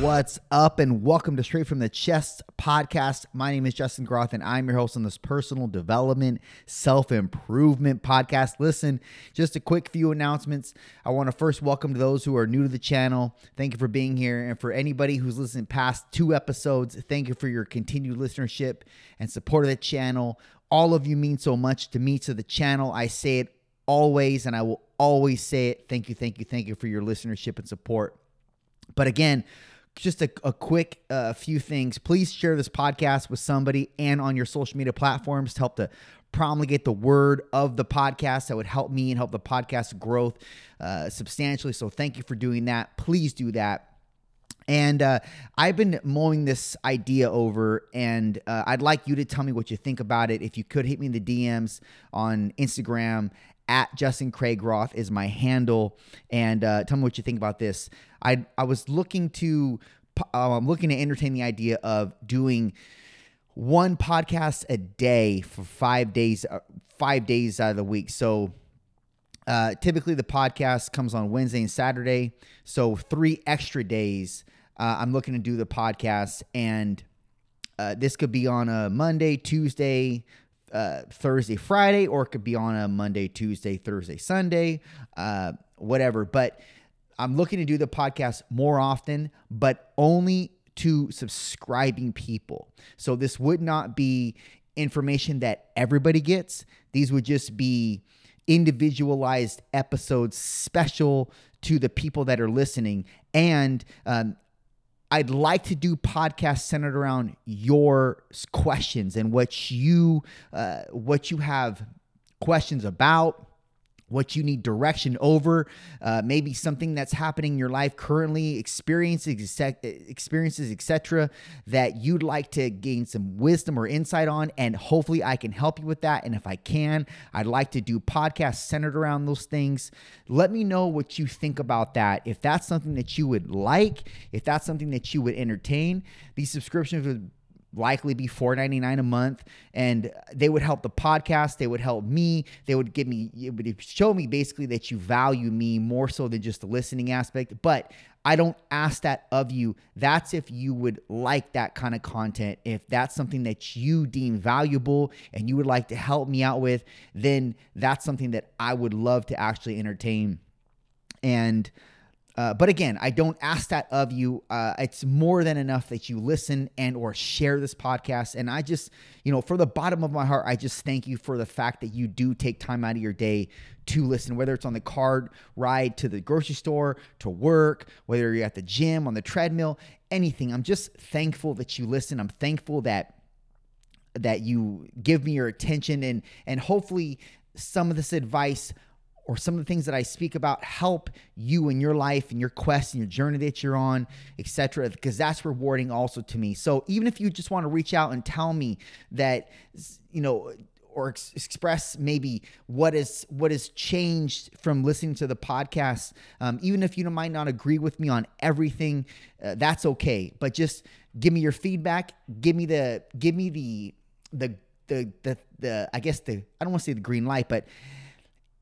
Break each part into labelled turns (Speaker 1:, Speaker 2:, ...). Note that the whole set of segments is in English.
Speaker 1: What's up, and welcome to Straight from the Chest podcast. My name is Justin Groth, and I'm your host on this personal development, self improvement podcast. Listen, just a quick few announcements. I want to first welcome to those who are new to the channel. Thank you for being here. And for anybody who's listened past two episodes, thank you for your continued listenership and support of the channel. All of you mean so much to me, to the channel. I say it always, and I will always say it. Thank you, thank you, thank you for your listenership and support. But again, just a, a quick uh, few things. Please share this podcast with somebody and on your social media platforms to help to promulgate the word of the podcast. That would help me and help the podcast growth uh, substantially. So thank you for doing that. Please do that. And uh, I've been mulling this idea over, and uh, I'd like you to tell me what you think about it. If you could hit me in the DMs on Instagram at Justin Craig Groth is my handle, and uh, tell me what you think about this. I I was looking to I'm um, looking to entertain the idea of doing one podcast a day for five days uh, five days out of the week. So uh, typically the podcast comes on Wednesday and Saturday, so three extra days. Uh, I'm looking to do the podcast, and uh, this could be on a Monday, Tuesday, uh, Thursday, Friday, or it could be on a Monday, Tuesday, Thursday, Sunday, uh, whatever. But I'm looking to do the podcast more often, but only to subscribing people. So this would not be information that everybody gets. These would just be individualized episodes special to the people that are listening. And um, I'd like to do podcasts centered around your questions and what you uh, what you have questions about what you need direction over, uh, maybe something that's happening in your life currently, experiences, experiences, etc., that you'd like to gain some wisdom or insight on, and hopefully I can help you with that. And if I can, I'd like to do podcasts centered around those things. Let me know what you think about that. If that's something that you would like, if that's something that you would entertain, these subscriptions would likely be $4.99 a month. And they would help the podcast. They would help me. They would give me it would show me basically that you value me more so than just the listening aspect. But i don't ask that of you. That's if you would like that kind of content. If that's something that you deem valuable and you would like to help me out with then that's something that i would love to actually entertain. And uh, but again, I don't ask that of you. Uh, it's more than enough that you listen and or share this podcast. And I just, you know, for the bottom of my heart, I just thank you for the fact that you do take time out of your day to listen, whether it's on the car ride to the grocery store, to work, whether you're at the gym, on the treadmill, anything. I'm just thankful that you listen. I'm thankful that that you give me your attention and and hopefully some of this advice or some of the things that I speak about help you in your life and your quest and your journey that you're on, etc. Because that's rewarding also to me. So even if you just want to reach out and tell me that, you know, or ex- express maybe what is what has changed from listening to the podcast, um, even if you might not agree with me on everything, uh, that's okay. But just give me your feedback. Give me the give me the the the the, the I guess the I don't want to say the green light, but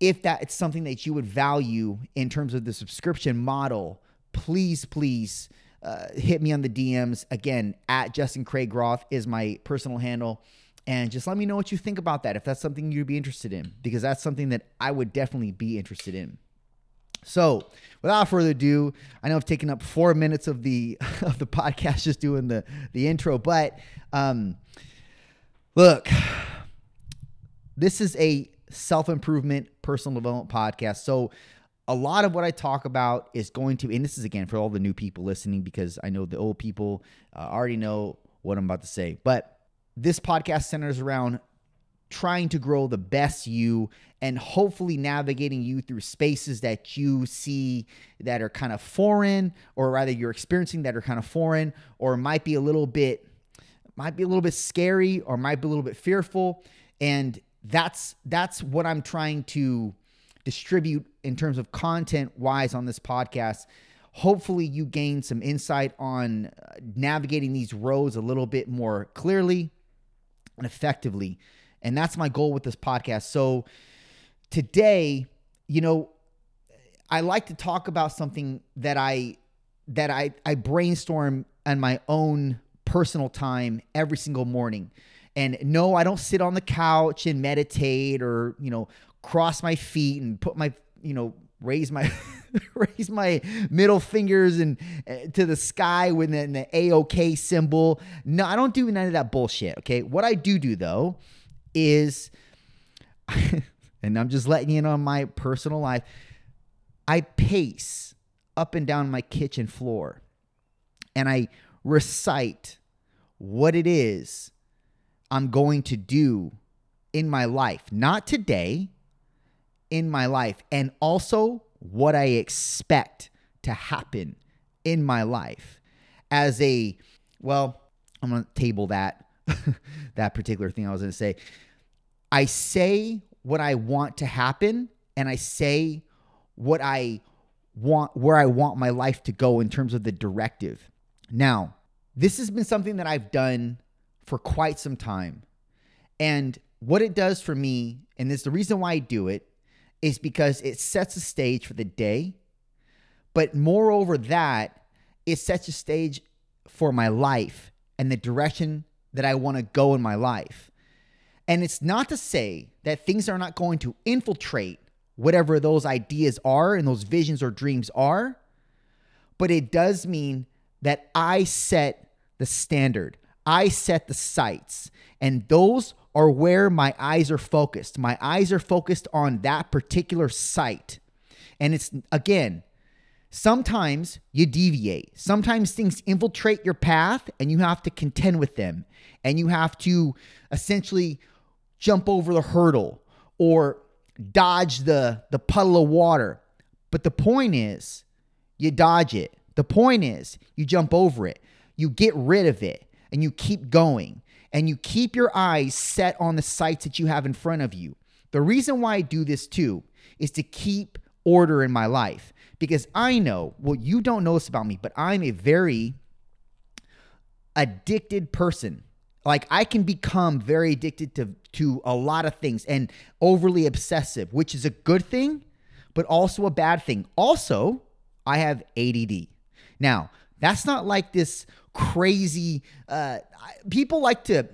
Speaker 1: if that's something that you would value in terms of the subscription model, please, please uh, hit me on the DMs. Again, at Justin Craig Groth is my personal handle. And just let me know what you think about that if that's something you'd be interested in, because that's something that I would definitely be interested in. So, without further ado, I know I've taken up four minutes of the of the podcast just doing the the intro, but um, look, this is a self improvement, personal development podcast. So, a lot of what I talk about is going to, and this is again for all the new people listening, because I know the old people uh, already know what I'm about to say. But this podcast centers around trying to grow the best you and hopefully navigating you through spaces that you see that are kind of foreign or rather you're experiencing that are kind of foreign or might be a little bit might be a little bit scary or might be a little bit fearful and that's that's what I'm trying to distribute in terms of content wise on this podcast. Hopefully, you gain some insight on uh, navigating these roads a little bit more clearly and effectively. And that's my goal with this podcast. So, today, you know, I like to talk about something that I that I I brainstorm on my own personal time every single morning. And no, I don't sit on the couch and meditate or, you know, cross my feet and put my, you know, raise my raise my middle fingers and uh, to the sky with the, the AOK symbol. No, I don't do none of that bullshit, okay? What I do do though is and I'm just letting you know on my personal life, I pace up and down my kitchen floor and I recite what it is I'm going to do in my life, not today, in my life, and also what I expect to happen in my life as a, well, I'm going to table that, that particular thing I was going to say. I say what I want to happen and I say what I want, where I want my life to go in terms of the directive. Now, this has been something that I've done for quite some time. And what it does for me, and this the reason why I do it, is because it sets a stage for the day. But moreover, that it sets a stage for my life and the direction that I want to go in my life. And it's not to say that things are not going to infiltrate whatever those ideas are and those visions or dreams are, but it does mean that I set the standard. I set the sights, and those are where my eyes are focused. My eyes are focused on that particular site. And it's again, sometimes you deviate. Sometimes things infiltrate your path and you have to contend with them. And you have to essentially jump over the hurdle or dodge the, the puddle of water. But the point is, you dodge it. The point is, you jump over it, you get rid of it, and you keep going. And you keep your eyes set on the sights that you have in front of you. The reason why I do this too is to keep order in my life because I know, well, you don't know this about me, but I'm a very addicted person. Like I can become very addicted to to a lot of things and overly obsessive, which is a good thing, but also a bad thing. Also, I have ADD. Now, that's not like this crazy. Uh, people like to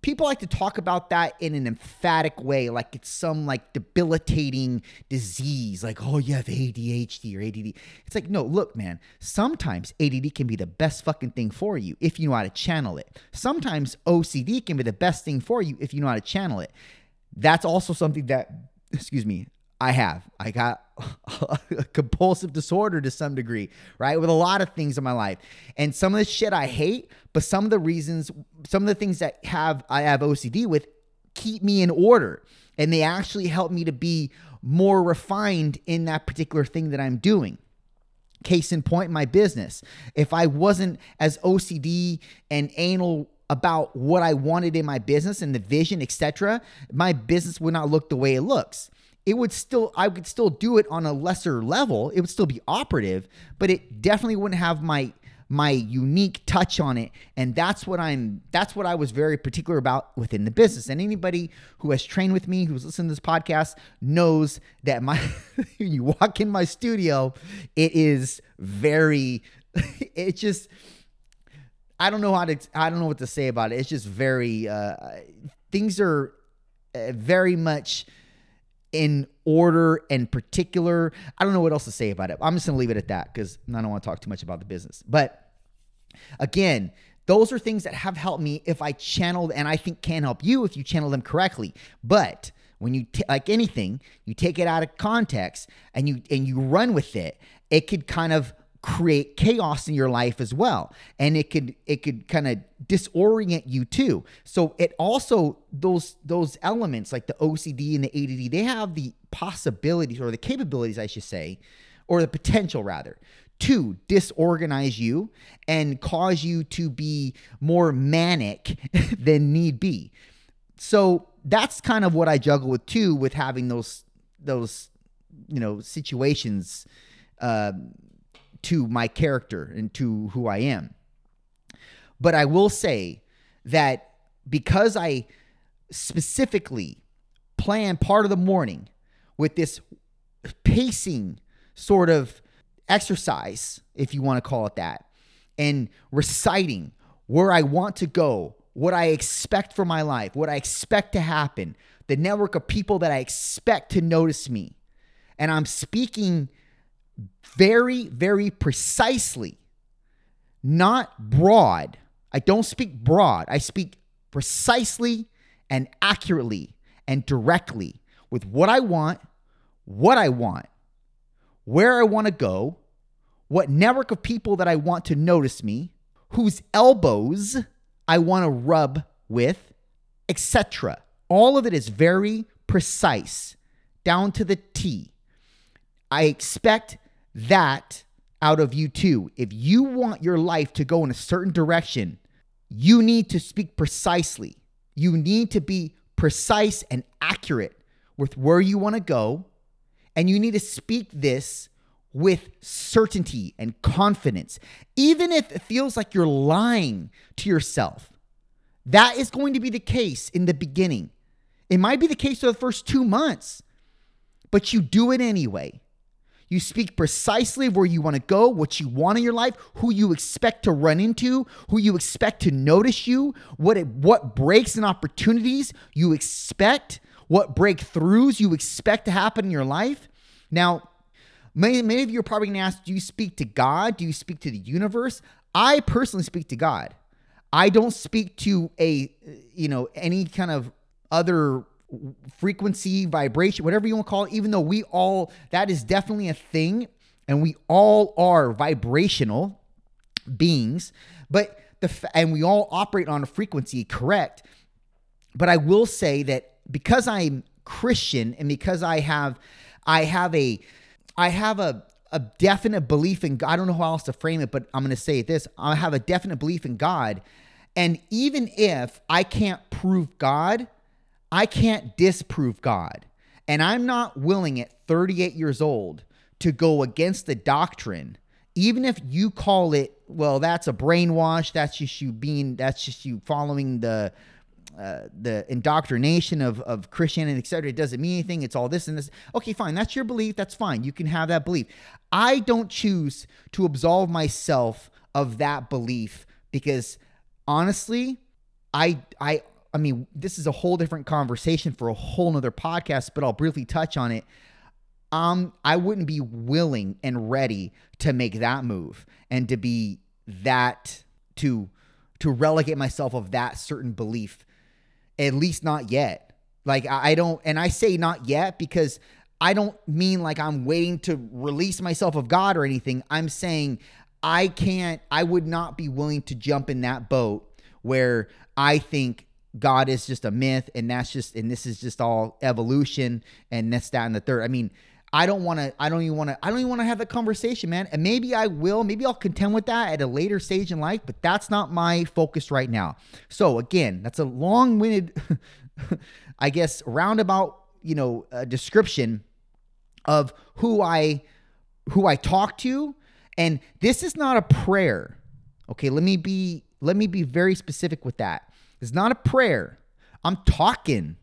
Speaker 1: people like to talk about that in an emphatic way, like it's some like debilitating disease, like, oh, you have ADHD or ADD. It's like, no, look, man, sometimes ADD can be the best fucking thing for you if you know how to channel it. Sometimes OCD can be the best thing for you if you know how to channel it. That's also something that, excuse me, I have. I got a compulsive disorder to some degree, right? With a lot of things in my life. And some of the shit I hate, but some of the reasons, some of the things that have I have OCD with keep me in order. And they actually help me to be more refined in that particular thing that I'm doing. Case in point, my business. If I wasn't as OCD and anal about what I wanted in my business and the vision, etc., my business would not look the way it looks it would still I would still do it on a lesser level. It would still be operative, but it definitely wouldn't have my my unique touch on it. And that's what i'm that's what i was very particular about within the business. And anybody who has trained with me who's listened to this podcast knows that my you walk in my studio it is very it just i don't know how to i don't know what to say about it. It's just very uh things are uh, very much in order and particular. I don't know what else to say about it. I'm just going to leave it at that because I don't want to talk too much about the business. But again, those are things that have helped me if I channeled, and I think can help you if you channel them correctly. But when you t- like anything, you take it out of context and you and you run with it. It could kind of create chaos in your life as well. And it could it could kind of disorient you too. So it also those those elements like the OCD and the ADD they have the possibilities or the capabilities I should say or the potential rather to disorganize you and cause you to be more manic than need be. So that's kind of what I juggle with too, with having those those you know situations uh, to my character and to who I am. But I will say that because I specifically plan part of the morning with this pacing sort of exercise, if you want to call it that, and reciting where I want to go, what I expect for my life, what I expect to happen, the network of people that I expect to notice me. And I'm speaking very, very precisely, not broad. I don't speak broad. I speak precisely and accurately and directly with what I want, what I want, where I want to go, what network of people that I want to notice me, whose elbows I want to rub with, etc. All of it is very precise, down to the T. I expect that out of you too. If you want your life to go in a certain direction, you need to speak precisely. You need to be precise and accurate with where you want to go. And you need to speak this with certainty and confidence, even if it feels like you're lying to yourself. That is going to be the case in the beginning. It might be the case for the first two months, but you do it anyway. You speak precisely where you want to go, what you want in your life, who you expect to run into, who you expect to notice you, what it, what breaks and opportunities you expect, what breakthroughs you expect to happen in your life. Now, many, many of you are probably going to ask, do you speak to God? Do you speak to the universe? I personally speak to God. I don't speak to a, you know, any kind of other frequency, vibration, whatever you want to call it, even though we all, that is definitely a thing and we all are vibrational beings, but the, and we all operate on a frequency, correct. But I will say that because I'm Christian and because I have, I have a, I have a, a definite belief in God. I don't know how else to frame it, but I'm going to say this. I have a definite belief in God. And even if I can't prove God, I can't disprove God. And I'm not willing at 38 years old to go against the doctrine, even if you call it, well, that's a brainwash. That's just you being, that's just you following the, uh, the indoctrination of, of Christianity, etc. It doesn't mean anything. It's all this and this. Okay, fine. That's your belief. That's fine. You can have that belief. I don't choose to absolve myself of that belief because honestly, I I I mean, this is a whole different conversation for a whole nother podcast, but I'll briefly touch on it. Um, I wouldn't be willing and ready to make that move and to be that to to relegate myself of that certain belief. At least not yet. Like I don't and I say not yet because I don't mean like I'm waiting to release myself of God or anything. I'm saying I can't I would not be willing to jump in that boat where I think God is just a myth and that's just and this is just all evolution and this that and the third. I mean, I don't want to I don't even want to I don't even want to have that conversation, man. And maybe I will, maybe I'll contend with that at a later stage in life, but that's not my focus right now. So again, that's a long-winded I guess roundabout, you know, uh, description of who I who I talk to and this is not a prayer. Okay, let me be let me be very specific with that. It's not a prayer. I'm talking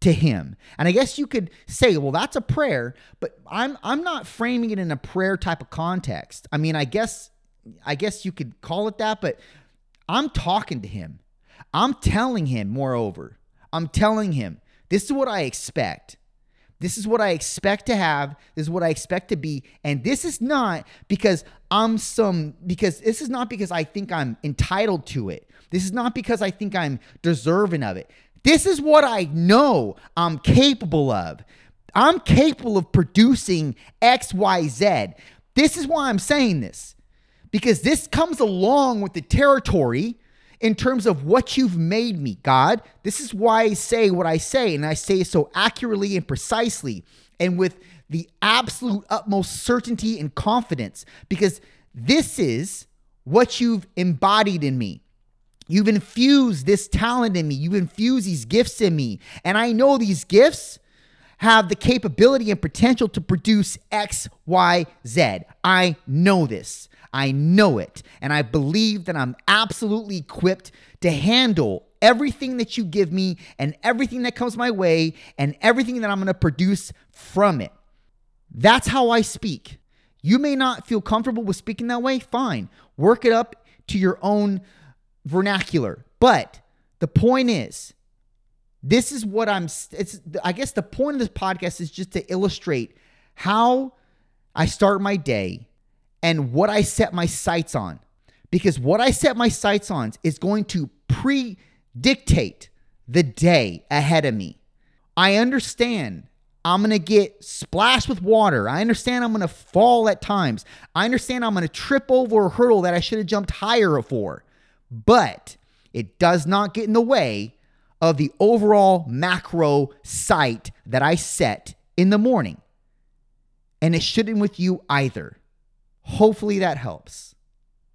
Speaker 1: to him. And I guess you could say, well, that's a prayer, but I'm I'm not framing it in a prayer type of context. I mean, I guess I guess you could call it that, but I'm talking to him. I'm telling him, moreover, I'm telling him, this is what I expect. This is what I expect to have. This is what I expect to be. And this is not because I'm some, because this is not because I think I'm entitled to it. This is not because I think I'm deserving of it. This is what I know I'm capable of. I'm capable of producing XYZ. This is why I'm saying this because this comes along with the territory in terms of what you've made me, God. This is why I say what I say, and I say so accurately and precisely and with the absolute utmost certainty and confidence because this is what you've embodied in me. You've infused this talent in me. You've infused these gifts in me. And I know these gifts have the capability and potential to produce X, Y, Z. I know this. I know it. And I believe that I'm absolutely equipped to handle everything that you give me and everything that comes my way and everything that I'm going to produce from it. That's how I speak. You may not feel comfortable with speaking that way. Fine. Work it up to your own vernacular. But the point is, this is what I'm it's I guess the point of this podcast is just to illustrate how I start my day and what I set my sights on. Because what I set my sights on is going to pre dictate the day ahead of me. I understand I'm going to get splashed with water. I understand I'm going to fall at times. I understand I'm going to trip over a hurdle that I should have jumped higher for. But it does not get in the way of the overall macro sight that I set in the morning. And it shouldn't with you either. Hopefully that helps.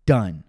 Speaker 1: Done.